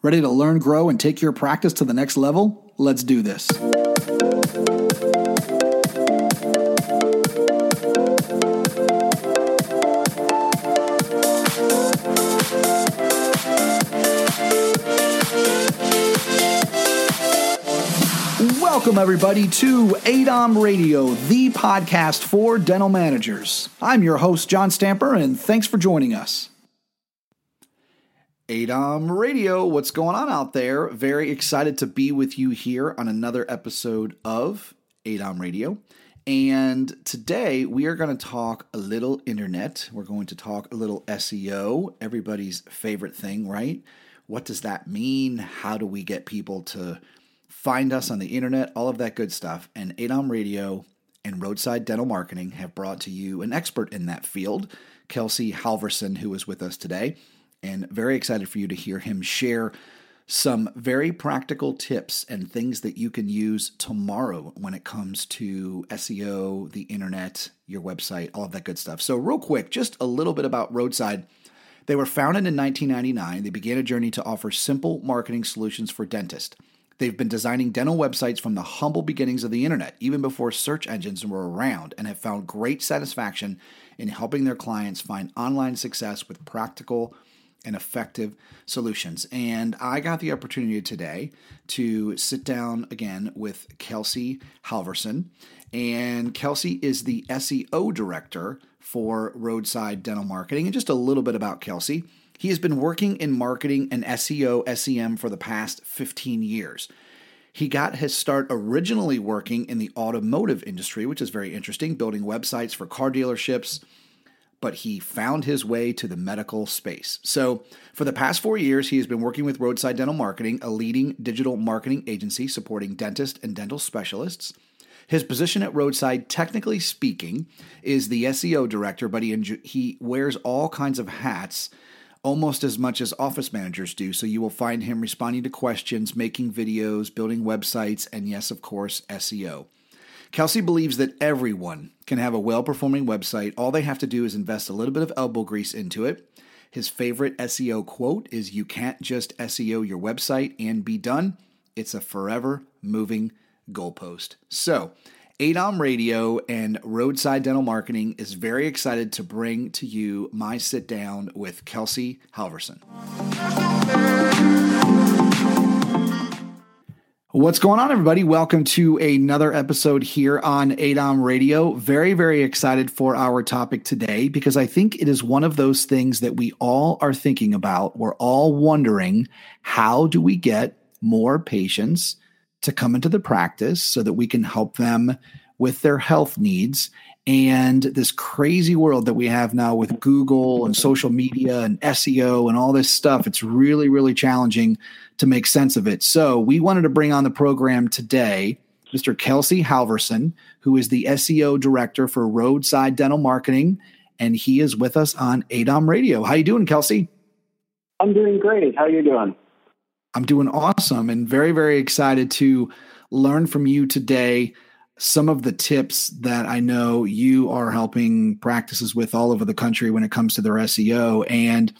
Ready to learn, grow, and take your practice to the next level? Let's do this. Welcome, everybody, to ADOM Radio, the podcast for dental managers. I'm your host, John Stamper, and thanks for joining us. ADOM Radio, what's going on out there? Very excited to be with you here on another episode of ADOM Radio. And today we are going to talk a little internet. We're going to talk a little SEO, everybody's favorite thing, right? What does that mean? How do we get people to find us on the internet, all of that good stuff. And ADOM Radio and Roadside Dental Marketing have brought to you an expert in that field, Kelsey Halverson, who is with us today. And very excited for you to hear him share some very practical tips and things that you can use tomorrow when it comes to SEO, the internet, your website, all of that good stuff. So, real quick, just a little bit about Roadside. They were founded in 1999. They began a journey to offer simple marketing solutions for dentists. They've been designing dental websites from the humble beginnings of the internet, even before search engines were around, and have found great satisfaction in helping their clients find online success with practical and effective solutions. And I got the opportunity today to sit down again with Kelsey Halverson. And Kelsey is the SEO director for Roadside Dental Marketing. And just a little bit about Kelsey. He has been working in marketing and SEO, SEM for the past 15 years. He got his start originally working in the automotive industry, which is very interesting, building websites for car dealerships, but he found his way to the medical space. So, for the past four years, he has been working with Roadside Dental Marketing, a leading digital marketing agency supporting dentists and dental specialists. His position at Roadside, technically speaking, is the SEO director, but he, he wears all kinds of hats almost as much as office managers do. So you will find him responding to questions, making videos, building websites, and yes, of course, SEO. Kelsey believes that everyone can have a well performing website. All they have to do is invest a little bit of elbow grease into it. His favorite SEO quote is You can't just SEO your website and be done. It's a forever moving goalpost. So, ADOM Radio and Roadside Dental Marketing is very excited to bring to you my sit down with Kelsey Halverson. What's going on, everybody? Welcome to another episode here on ADOM Radio. Very, very excited for our topic today because I think it is one of those things that we all are thinking about. We're all wondering how do we get more patients to come into the practice so that we can help them with their health needs. And this crazy world that we have now with Google and social media and SEO and all this stuff, it's really, really challenging to make sense of it. So we wanted to bring on the program today Mr. Kelsey Halverson, who is the SEO director for Roadside Dental Marketing, and he is with us on ADOM Radio. How are you doing, Kelsey? I'm doing great. How are you doing? I'm doing awesome and very, very excited to learn from you today some of the tips that I know you are helping practices with all over the country when it comes to their SEO. And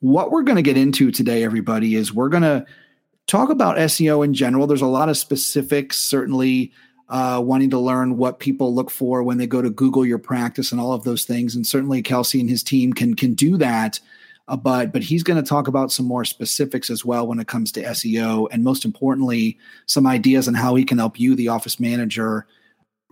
what we're going to get into today, everybody, is we're going to talk about SEO in general. There's a lot of specifics, certainly uh, wanting to learn what people look for when they go to Google your practice and all of those things. And certainly Kelsey and his team can can do that. Uh, but but he's going to talk about some more specifics as well when it comes to SEO, and most importantly, some ideas on how he can help you, the office manager,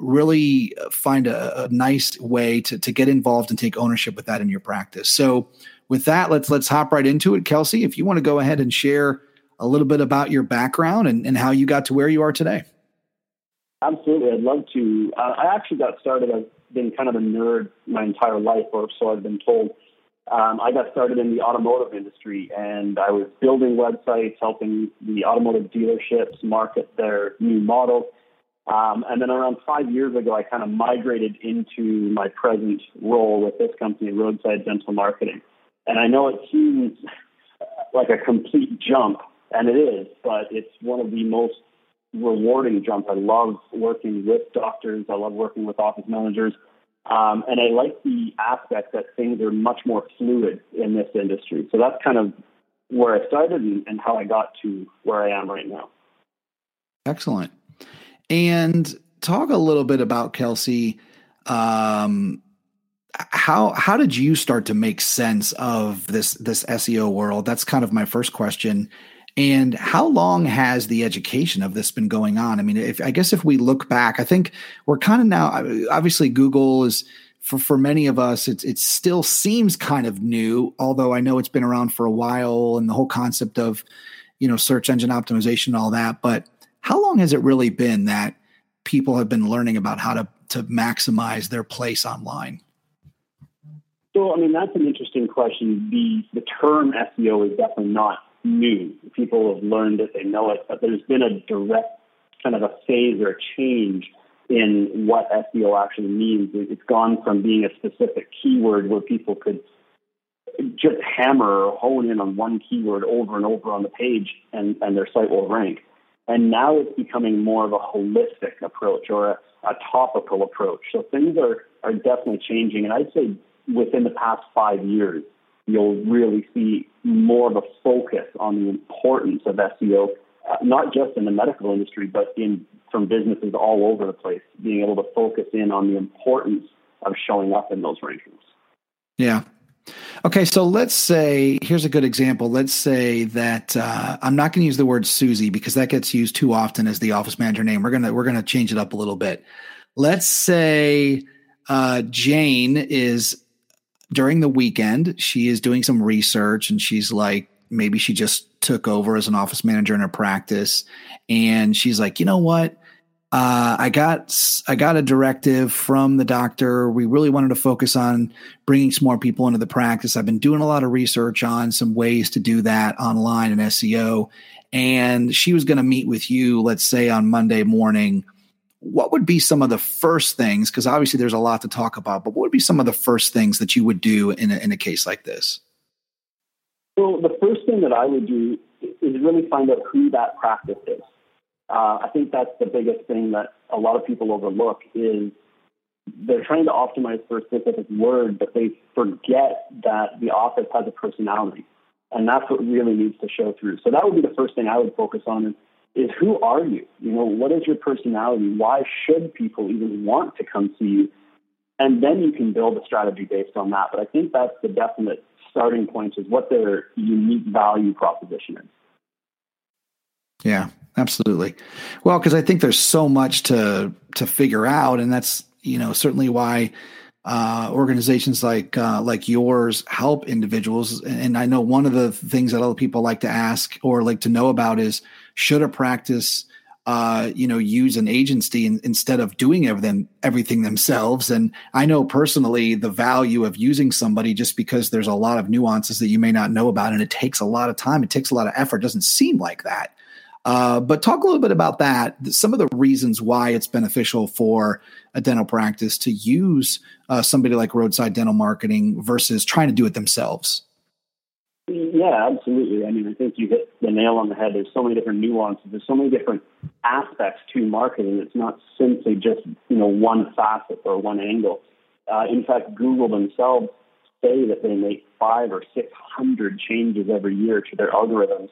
really find a, a, nice way to, to get involved and take ownership with that in your practice. So with that, let's let's hop right into it. Kelsey, if you want to go ahead and share a little bit about your background and, and how you got to where you are today. Absolutely. I'd love to. Uh, I actually got started, I've been kind of a nerd my entire life, or so I've been told. Um, I got started in the automotive industry and I was building websites, helping the automotive dealerships market their new models. Um, and then around five years ago, I kind of migrated into my present role with this company, Roadside Dental Marketing. And I know it seems like a complete jump, and it is, but it's one of the most rewarding jumps. I love working with doctors. I love working with office managers. Um, and I like the aspect that things are much more fluid in this industry. So that's kind of where I started and, and how I got to where I am right now. Excellent. And talk a little bit about Kelsey. Um, how how did you start to make sense of this this SEO world? That's kind of my first question. And how long has the education of this been going on? I mean, if I guess if we look back, I think we're kind of now obviously Google is for for many of us it it still seems kind of new, although I know it's been around for a while and the whole concept of, you know, search engine optimization and all that, but how long has it really been that people have been learning about how to to maximize their place online? So, I mean, that's an interesting question. The the term SEO is definitely not new. People have learned it, they know it, but there's been a direct kind of a phase or a change in what SEO actually means. It's gone from being a specific keyword where people could just hammer or hone in on one keyword over and over on the page and, and their site will rank. And now it's becoming more of a holistic approach or a, a topical approach. So things are, are definitely changing. And I'd say within the past five years, you'll really see more of a focus on the importance of SEO, uh, not just in the medical industry, but in from businesses all over the place, being able to focus in on the importance of showing up in those rankings. Yeah. Okay, so let's say here's a good example. Let's say that uh, I'm not going to use the word Susie because that gets used too often as the office manager name. We're gonna we're gonna change it up a little bit. Let's say uh, Jane is during the weekend, she is doing some research and she's like, maybe she just took over as an office manager in her practice. And she's like, you know what? Uh, I got I got a directive from the doctor. We really wanted to focus on bringing some more people into the practice. I've been doing a lot of research on some ways to do that online and SEO. And she was going to meet with you, let's say on Monday morning what would be some of the first things? Because obviously there's a lot to talk about, but what would be some of the first things that you would do in a, in a case like this? Well, the first thing that I would do is really find out who that practice is. Uh, I think that's the biggest thing that a lot of people overlook is they're trying to optimize for a specific word, but they forget that the office has a personality. And that's what really needs to show through. So that would be the first thing I would focus on is is who are you? You know, what is your personality? Why should people even want to come see you? And then you can build a strategy based on that. But I think that's the definite starting point is what their unique value proposition is. Yeah, absolutely. Well, because I think there's so much to to figure out, and that's you know certainly why uh, organizations like uh, like yours help individuals. And I know one of the things that other people like to ask or like to know about is should a practice uh, you know use an agency in, instead of doing everything everything themselves. And I know personally the value of using somebody just because there's a lot of nuances that you may not know about, and it takes a lot of time. It takes a lot of effort. It doesn't seem like that. Uh, but talk a little bit about that. Some of the reasons why it's beneficial for a dental practice to use uh, somebody like Roadside Dental Marketing versus trying to do it themselves. Yeah, absolutely. I mean, I think you hit the nail on the head. There's so many different nuances. There's so many different aspects to marketing. It's not simply just you know one facet or one angle. Uh, in fact, Google themselves say that they make five or six hundred changes every year to their algorithms.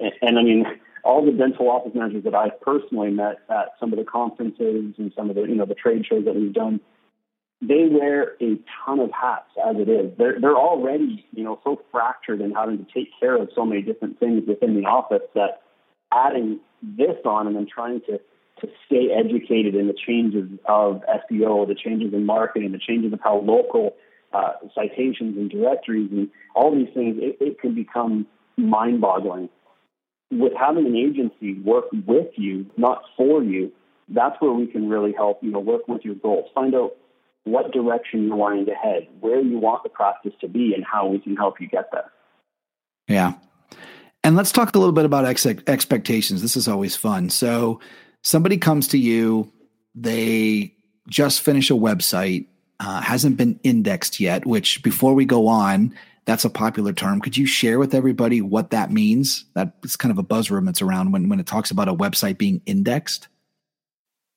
And, and I mean, all the dental office managers that I've personally met at some of the conferences and some of the you know the trade shows that we've done, they wear a ton of hats as it is. They're they're already you know so fractured in having to take care of so many different things within the office that adding this on and then trying to to stay educated in the changes of SEO, the changes in marketing, the changes of how local uh, citations and directories and all these things, it, it can become mind-boggling with having an agency work with you, not for you, that's where we can really help, you know, work with your goals. Find out what direction you're wanting to head, where you want the practice to be, and how we can help you get there. Yeah. And let's talk a little bit about ex- expectations. This is always fun. So, somebody comes to you, they just finish a website, uh, hasn't been indexed yet, which before we go on, that's a popular term. Could you share with everybody what that means? That's kind of a buzzword that's around when, when it talks about a website being indexed.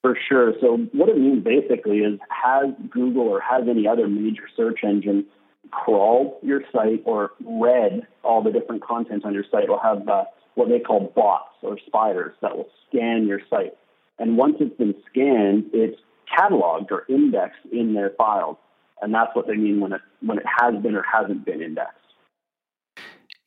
For sure. So what it means basically is has Google or has any other major search engine crawled your site or read all the different content on your site will have uh, what they call bots or spiders that will scan your site. And once it's been scanned, it's cataloged or indexed in their files. And that's what they mean when it, when it has been or hasn't been indexed.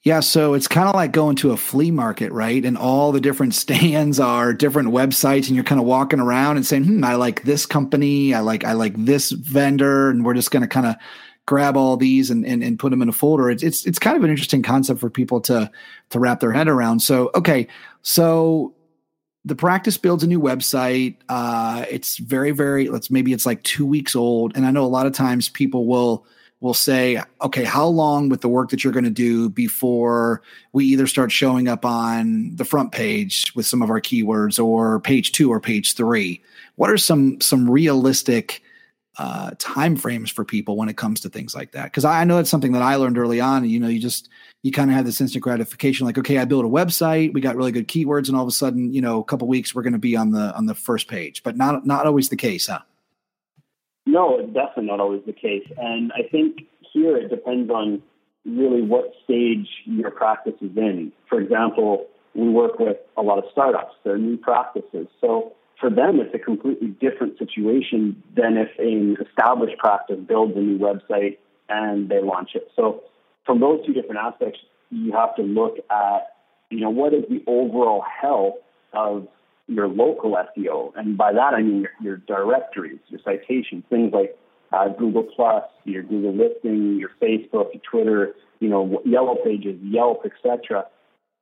Yeah, so it's kind of like going to a flea market, right? And all the different stands are different websites, and you're kind of walking around and saying, "Hmm, I like this company. I like I like this vendor," and we're just going to kind of grab all these and, and, and put them in a folder. It's, it's, it's kind of an interesting concept for people to, to wrap their head around. So, okay. So the practice builds a new website. Uh, it's very, very, let's maybe it's like two weeks old. And I know a lot of times people will, will say, okay, how long with the work that you're going to do before we either start showing up on the front page with some of our keywords or page two or page three? What are some, some realistic, uh, time frames for people when it comes to things like that. Because I know it's something that I learned early on. You know, you just you kind of have this instant gratification, like, okay, I built a website, we got really good keywords, and all of a sudden, you know, a couple weeks we're going to be on the on the first page. But not not always the case, huh? No, it's definitely not always the case. And I think here it depends on really what stage your practice is in. For example, we work with a lot of startups, they're new practices. So for them, it's a completely different situation than if an established practice builds a new website and they launch it. So, from those two different aspects, you have to look at, you know, what is the overall health of your local SEO, and by that I mean your, your directories, your citations, things like uh, Google Plus, your Google listing, your Facebook, your Twitter, you know, Yellow Pages, Yelp, etc.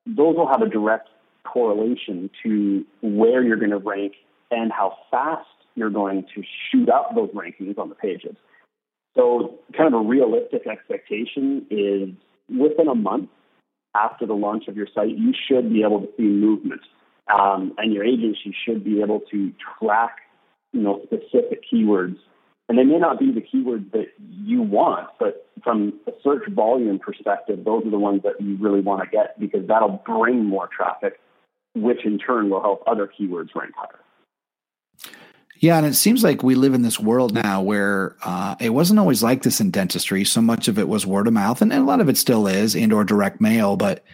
Those will have a direct correlation to where you're going to rank and how fast you're going to shoot up those rankings on the pages. So, kind of a realistic expectation is within a month after the launch of your site, you should be able to see movement, um, and your agency should be able to track, you know, specific keywords. And they may not be the keywords that you want, but from a search volume perspective, those are the ones that you really want to get because that'll bring more traffic, which in turn will help other keywords rank higher. Yeah, and it seems like we live in this world now where uh, it wasn't always like this in dentistry. So much of it was word of mouth, and, and, a lot of it still is, and or direct mail. But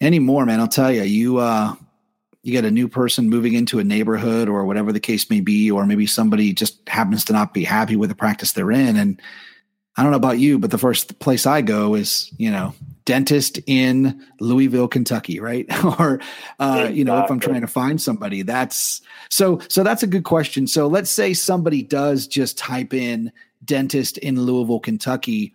anymore, man, I'll tell you, you uh, you get a new person moving into a neighborhood or whatever the case may be, or maybe somebody just happens to not be happy with the practice they're in, and I don't know about you, but the first place I go is, you know, dentist in Louisville, Kentucky, right? or, uh, you know, if I'm trying to find somebody, that's so, so that's a good question. So let's say somebody does just type in dentist in Louisville, Kentucky.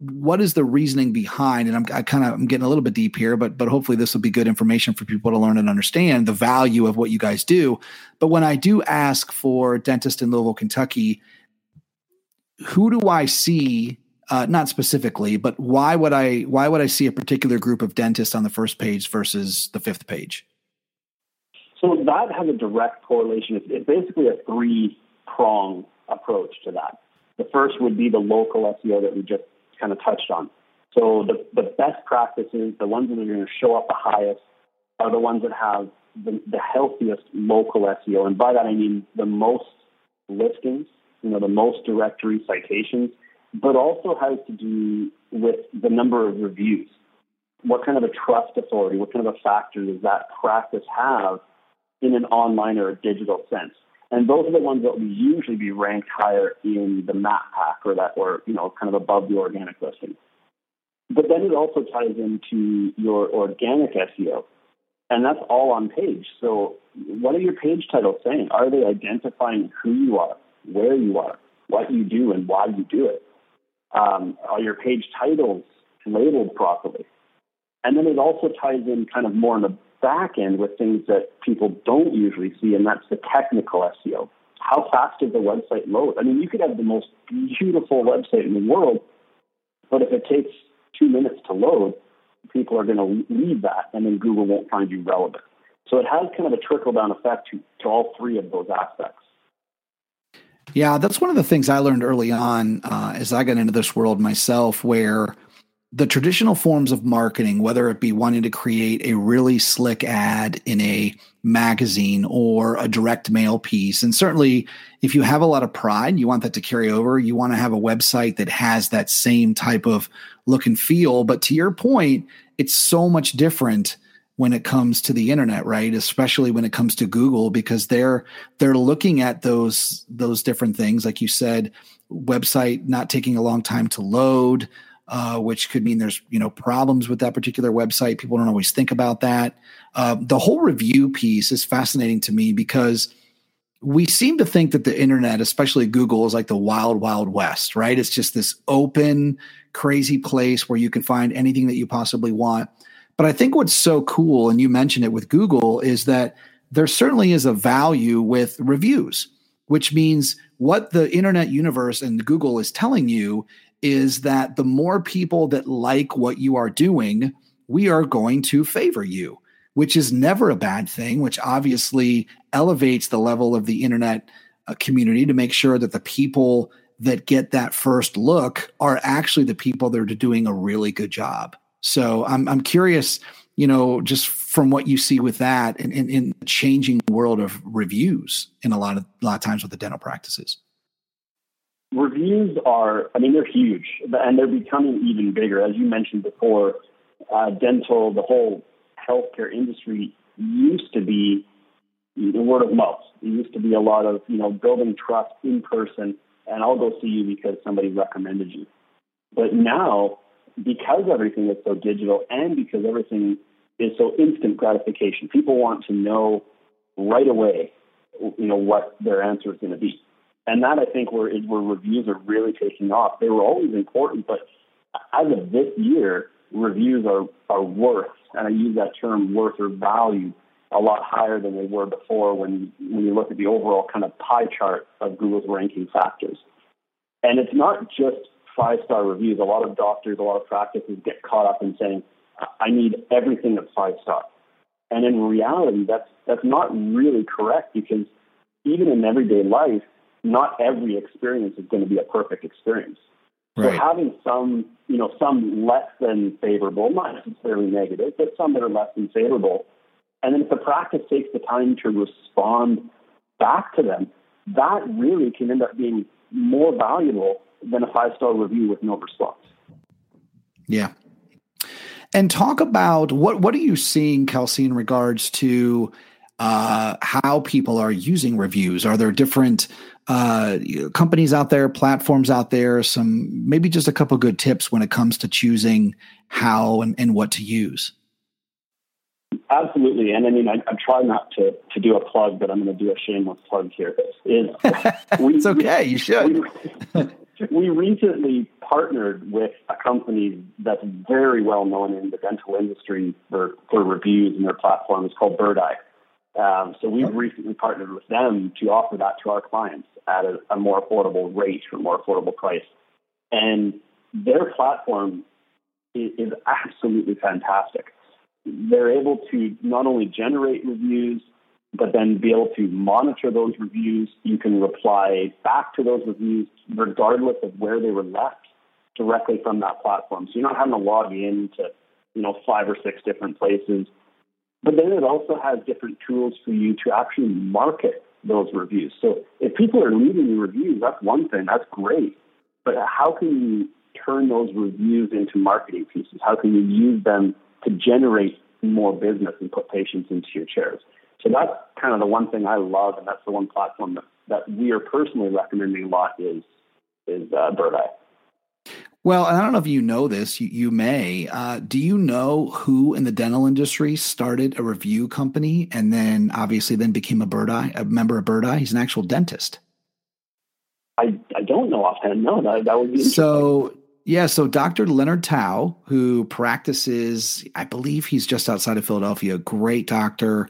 What is the reasoning behind? And I'm I kind of I'm getting a little bit deep here, but but hopefully this will be good information for people to learn and understand the value of what you guys do. But when I do ask for dentist in Louisville, Kentucky, who do I see? Uh, not specifically, but why would I why would I see a particular group of dentists on the first page versus the fifth page? So that has a direct correlation. It's basically a three prong approach to that. The first would be the local SEO that we just kind of touched on. So the, the best practices, the ones that are going to show up the highest, are the ones that have the, the healthiest local SEO. And by that I mean the most listings you know, the most directory citations, but also has to do with the number of reviews. What kind of a trust authority, what kind of a factor does that practice have in an online or a digital sense? And those are the ones that will usually be ranked higher in the map pack or that, or, you know, kind of above the organic listing. But then it also ties into your organic SEO. And that's all on page. So what are your page titles saying? Are they identifying who you are? Where you are, what you do, and why you do it. Um, are your page titles labeled properly? And then it also ties in kind of more on the back end with things that people don't usually see, and that's the technical SEO. How fast does the website load? I mean, you could have the most beautiful website in the world, but if it takes two minutes to load, people are going to leave that, and then Google won't find you relevant. So it has kind of a trickle down effect to, to all three of those aspects. Yeah, that's one of the things I learned early on uh, as I got into this world myself, where the traditional forms of marketing, whether it be wanting to create a really slick ad in a magazine or a direct mail piece, and certainly if you have a lot of pride, you want that to carry over. You want to have a website that has that same type of look and feel. But to your point, it's so much different when it comes to the internet right especially when it comes to google because they're they're looking at those those different things like you said website not taking a long time to load uh, which could mean there's you know problems with that particular website. People don't always think about that. Uh, the whole review piece is fascinating to me because we seem to think that the internet, especially Google, is like the wild, wild west, right? It's just this open, crazy place where you can find anything that you possibly want. But I think what's so cool, and you mentioned it with Google, is that there certainly is a value with reviews, which means what the internet universe and Google is telling you is that the more people that like what you are doing, we are going to favor you, which is never a bad thing, which obviously elevates the level of the internet uh, community to make sure that the people that get that first look are actually the people that are doing a really good job. So I'm I'm curious, you know, just from what you see with that in, in, in changing world of reviews in a lot of a lot of times with the dental practices reviews are, I mean, they're huge and they're becoming even bigger. As you mentioned before, uh, dental, the whole healthcare industry used to be the word of mouth. It used to be a lot of, you know, building trust in person and I'll go see you because somebody recommended you. But now, because everything is so digital and because everything is so instant gratification, people want to know right away, you know, what their answer is going to be. And that I think where where reviews are really taking off. They were always important, but as of this year, reviews are are worth, and I use that term worth or value a lot higher than they were before when when you look at the overall kind of pie chart of Google's ranking factors. And it's not just five star reviews. A lot of doctors, a lot of practices get caught up in saying, I need everything at five star. And in reality, that's that's not really correct because even in everyday life, not every experience is going to be a perfect experience. Right. So having some, you know, some less than favorable, not necessarily negative, but some that are less than favorable. And then if the practice takes the time to respond back to them, that really can end up being more valuable than a five star review with no response. Yeah. And talk about what what are you seeing, Kelsey, in regards to uh, how people are using reviews? Are there different uh, companies out there, platforms out there, some maybe just a couple good tips when it comes to choosing how and, and what to use? Absolutely, and I mean, I, I try not to to do a plug, but I'm going to do a shameless plug here. Is we, it's okay, you should. We, we recently partnered with a company that's very well known in the dental industry for, for reviews, and their platform is called Birdeye. Um, so we've recently partnered with them to offer that to our clients at a, a more affordable rate or more affordable price. And their platform is, is absolutely fantastic. They're able to not only generate reviews, but then be able to monitor those reviews. You can reply back to those reviews regardless of where they were left directly from that platform. So you're not having to log in to, you know, five or six different places but then it also has different tools for you to actually market those reviews. So if people are leaving you reviews, that's one thing, that's great. But how can you turn those reviews into marketing pieces? How can you use them to generate more business and put patients into your chairs? So that's kind of the one thing I love, and that's the one platform that, that we are personally recommending a lot is is uh, Birdeye. Well, I don't know if you know this. You, you may. Uh, do you know who in the dental industry started a review company and then obviously then became a Birdeye, a member of Birdeye? He's an actual dentist. I, I don't know offhand. No, that, that would be so. Yeah, so Dr. Leonard Tau, who practices, I believe he's just outside of Philadelphia, great doctor,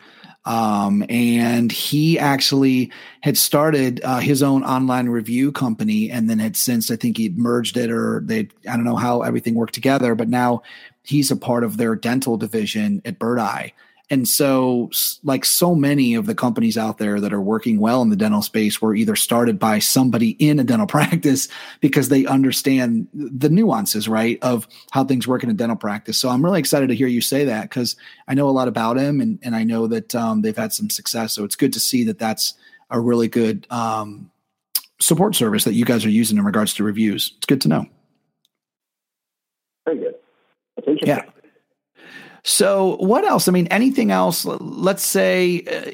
um, and he actually had started uh, his own online review company and then had since, I think he merged it or they, I don't know how everything worked together, but now he's a part of their dental division at Birdeye. And so, like so many of the companies out there that are working well in the dental space were either started by somebody in a dental practice because they understand the nuances, right, of how things work in a dental practice. So I'm really excited to hear you say that because I know a lot about him and, and I know that um, they've had some success. So it's good to see that that's a really good um, support service that you guys are using in regards to reviews. It's good to know. Very good. That's interesting. Yeah. So, what else? I mean, anything else? Let's say, uh,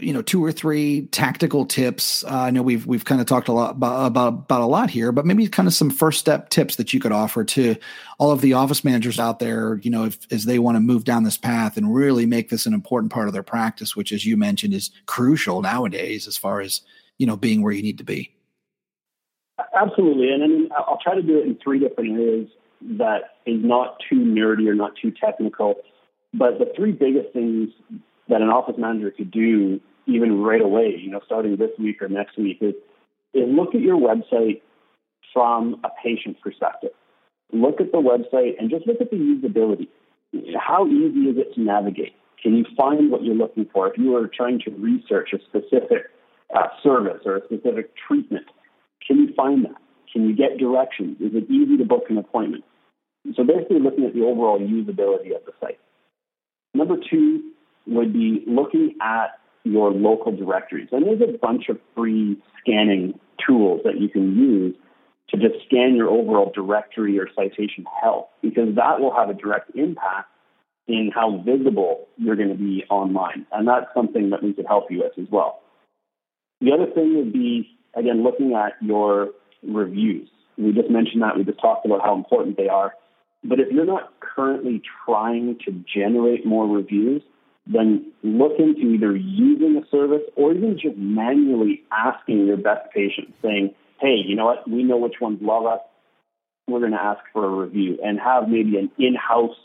you know, two or three tactical tips. Uh, I know we've we've kind of talked a lot about, about about a lot here, but maybe kind of some first step tips that you could offer to all of the office managers out there. You know, if, as they want to move down this path and really make this an important part of their practice, which, as you mentioned, is crucial nowadays as far as you know being where you need to be. Absolutely, and I mean, I'll try to do it in three different areas that is not too nerdy or not too technical. But the three biggest things that an office manager could do, even right away, you know, starting this week or next week, is, is look at your website from a patient perspective. Look at the website and just look at the usability. How easy is it to navigate? Can you find what you're looking for? If you are trying to research a specific uh, service or a specific treatment, can you find that? Can you get directions? Is it easy to book an appointment? So basically looking at the overall usability of the site. Number two would be looking at your local directories. And there's a bunch of free scanning tools that you can use to just scan your overall directory or citation health, because that will have a direct impact in how visible you're going to be online. And that's something that we could help you with as well. The other thing would be, again, looking at your reviews. We just mentioned that. We just talked about how important they are. But if you're not currently trying to generate more reviews, then look into either using a service or even just manually asking your best patients, saying, hey, you know what, we know which ones love us. We're going to ask for a review and have maybe an in house,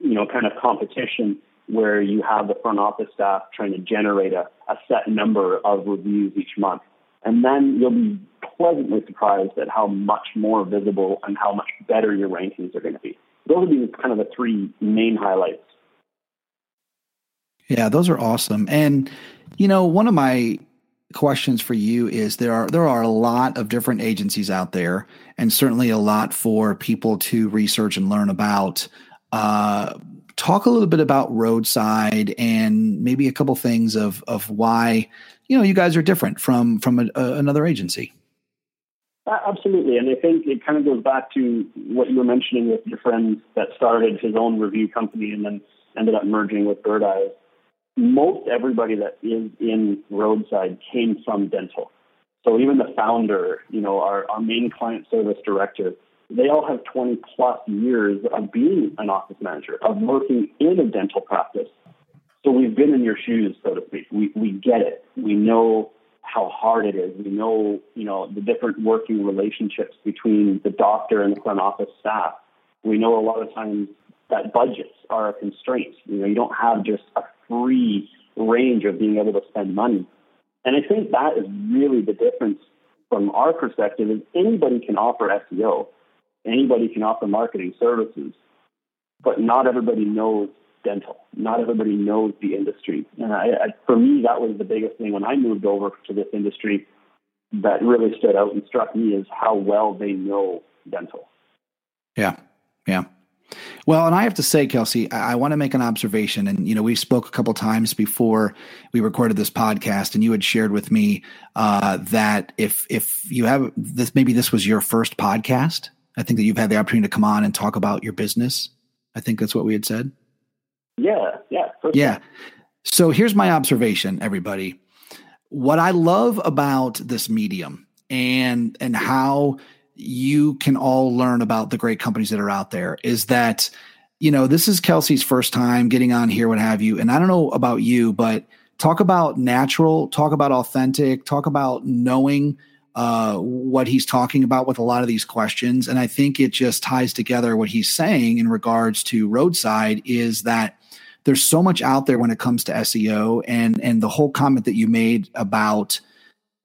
you know, kind of competition where you have the front office staff trying to generate a, a set number of reviews each month. And then you'll be pleasantly surprised at how much more visible and how much better your rankings are going to be. Those would be kind of the three main highlights. Yeah, those are awesome. And you know, one of my questions for you is there are there are a lot of different agencies out there and certainly a lot for people to research and learn about uh, talk a little bit about roadside and maybe a couple things of of why you know you guys are different from from a, a, another agency. Absolutely. And i think it kind of goes back to what you were mentioning with your friend that started his own review company and then ended up merging with Birdeye's most everybody that is in roadside came from dental. So even the founder you know our, our main client service director they all have 20 plus years of being an office manager, of working in a dental practice. So we've been in your shoes, so to speak. We, we get it. We know how hard it is. We know, you know, the different working relationships between the doctor and the front office staff. We know a lot of times that budgets are a constraint. You know, you don't have just a free range of being able to spend money. And I think that is really the difference from our perspective is anybody can offer SEO anybody can offer marketing services, but not everybody knows dental. Not everybody knows the industry. And I, I, for me, that was the biggest thing when I moved over to this industry that really stood out and struck me is how well they know dental. Yeah. Yeah. Well, and I have to say, Kelsey, I, I want to make an observation. And, you know, we spoke a couple times before we recorded this podcast, and you had shared with me uh, that if if you have this, maybe this was your first podcast I think that you've had the opportunity to come on and talk about your business. I think that's what we had said. Yeah, yeah. Yeah. So here's my observation, everybody. What I love about this medium and and how you can all learn about the great companies that are out there is that you know this is Kelsey's first time getting on here, what have you. And I don't know about you, but talk about natural, talk about authentic, talk about knowing uh, what he's talking about with a lot of these questions. And I think it just ties together what he's saying in regards to roadside is that there's so much out there when it comes to SEO and and the whole comment that you made about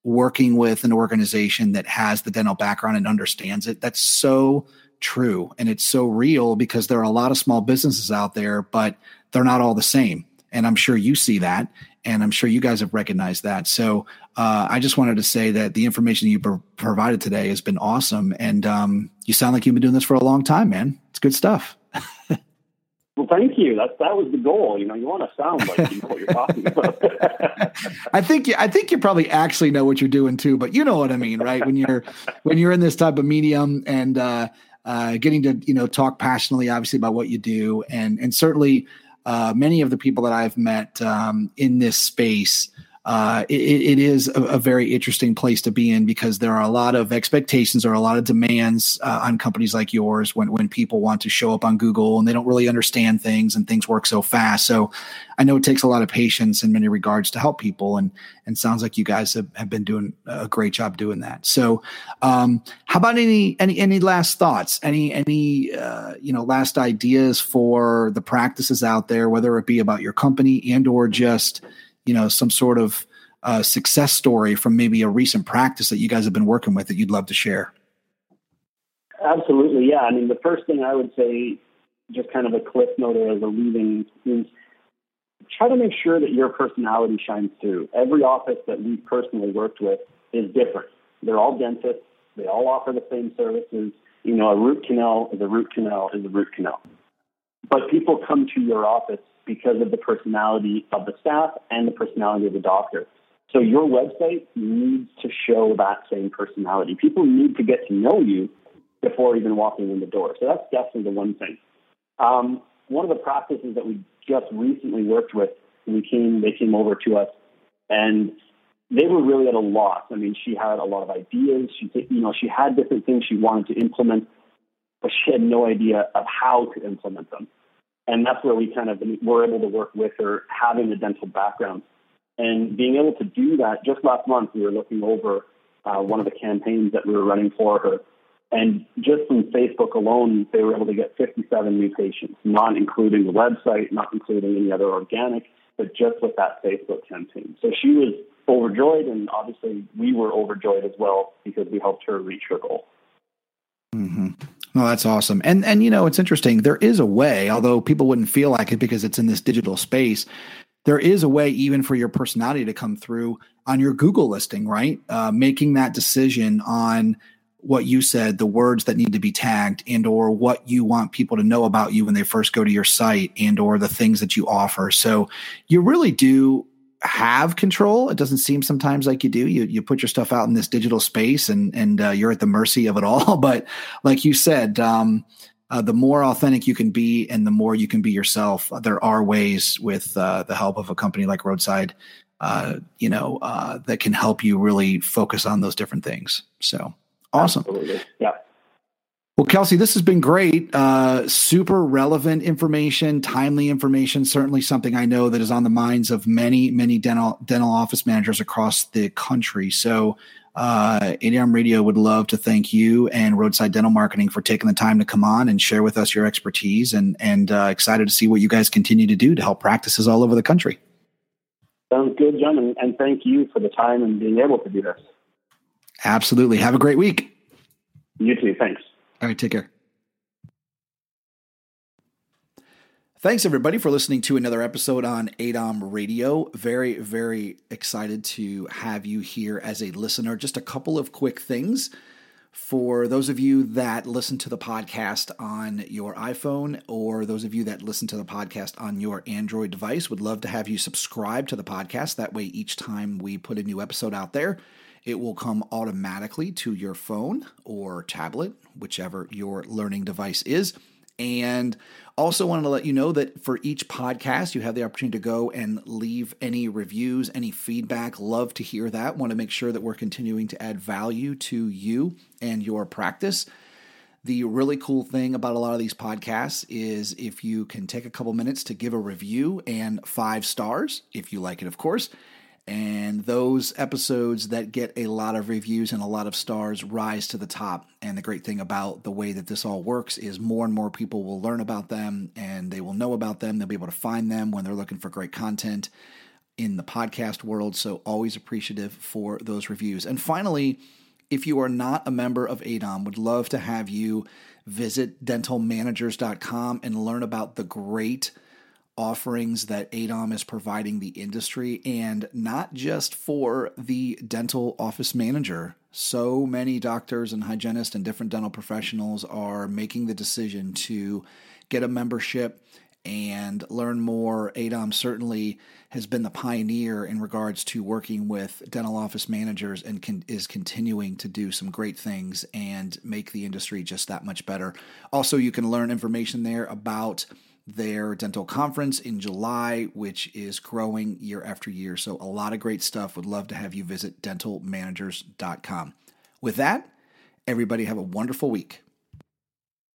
working with an organization that has the dental background and understands it. That's so true and it's so real because there are a lot of small businesses out there, but they're not all the same and I'm sure you see that, and I'm sure you guys have recognized that. So uh, I just wanted to say that the information you pro- provided today has been awesome, and um, you sound like you've been doing this for a long time, man. It's good stuff. Well, thank you. That that was the goal. You know, you want to sound like you know what you're talking about. I think you, I think you probably actually know what you're doing too, but you know what I mean, right? When you're when you're in this type of medium and uh, uh, getting to you know talk passionately, obviously about what you do, and and certainly uh, many of the people that I've met um, in this space uh, it, it is a, a, very interesting place to be in because there are a lot of expectations or a lot of demands uh, on companies like yours when, when people want to show up on Google and they don't really understand things and things work so fast. So I know it takes a lot of patience in many regards to help people and, and sounds like you guys have, have been doing a great job doing that. So um, how about any, any, any last thoughts, any, any, uh, you know, last ideas for the practices out there, whether it be about your company and or just, you know some sort of uh, success story from maybe a recent practice that you guys have been working with that you'd love to share? Absolutely yeah. I mean the first thing i would say just kind of a cliff note as a leaving is try to make sure that your personality shines through. Every office that we've personally worked with is different. They're all dentists. They all offer the same services. You know a root canal is a root canal is a root canal. But people come to your office because of the personality of the staff and the personality of the doctor. So your website needs to show that same personality. People need to get to know you before even walking in the door. So that's definitely the one thing. Um, one of the practices that we just recently worked with, we came, they came over to us, and they were really at a loss. I mean, she had a lot of ideas. She, you know, she had different things she wanted to implement, but she had no idea of how to implement them. And that's where we kind of were able to work with her, having a dental background. And being able to do that, just last month, we were looking over uh, one of the campaigns that we were running for her. And just from Facebook alone, they were able to get 57 new patients, not including the website, not including any other organic, but just with that Facebook campaign. So she was overjoyed, and obviously we were overjoyed as well because we helped her reach her goal. Mm-hmm. Well, that's awesome. And and you know, it's interesting. There is a way, although people wouldn't feel like it because it's in this digital space. There is a way, even for your personality to come through on your Google listing, right? Uh, making that decision on what you said, the words that need to be tagged, and or what you want people to know about you when they first go to your site, and or the things that you offer. So you really do have control. It doesn't seem sometimes like you do. You you put your stuff out in this digital space, and and uh, you're at the mercy of it all. But like you said, um, uh, the more authentic you can be, and the more you can be yourself. There are ways with uh, the help of a company like Roadside, uh, you know, uh, that can help you really focus on those different things. So awesome. Absolutely. Yeah. Well, Kelsey, this has been great. Uh, super relevant information, timely information. Certainly something I know that is on the minds of many, many dental dental office managers across the country. So, uh, ADOM Radio would love to thank you and Roadside Dental Marketing for taking the time to come on and share with us your expertise. And and uh, excited to see what you guys continue to do to help practices all over the country. Sounds good, John, and, and thank you for the time and being able to do this. Absolutely. Have a great week. You too. Thanks. All right, take care. Thanks, everybody, for listening to another episode on ADOM Radio. Very, very excited to have you here as a listener. Just a couple of quick things. For those of you that listen to the podcast on your iPhone or those of you that listen to the podcast on your Android device, would love to have you subscribe to the podcast. That way, each time we put a new episode out there, it will come automatically to your phone or tablet, whichever your learning device is. And also wanted to let you know that for each podcast, you have the opportunity to go and leave any reviews, any feedback. Love to hear that. Want to make sure that we're continuing to add value to you and your practice. The really cool thing about a lot of these podcasts is if you can take a couple minutes to give a review and five stars, if you like it, of course and those episodes that get a lot of reviews and a lot of stars rise to the top. And the great thing about the way that this all works is more and more people will learn about them and they will know about them. They'll be able to find them when they're looking for great content in the podcast world. So, always appreciative for those reviews. And finally, if you are not a member of ADOM, would love to have you visit dentalmanagers.com and learn about the great offerings that ADOM is providing the industry and not just for the dental office manager. So many doctors and hygienists and different dental professionals are making the decision to get a membership and learn more. ADOM certainly has been the pioneer in regards to working with dental office managers and can, is continuing to do some great things and make the industry just that much better. Also, you can learn information there about their dental conference in July, which is growing year after year. So, a lot of great stuff. Would love to have you visit dentalmanagers.com. With that, everybody have a wonderful week.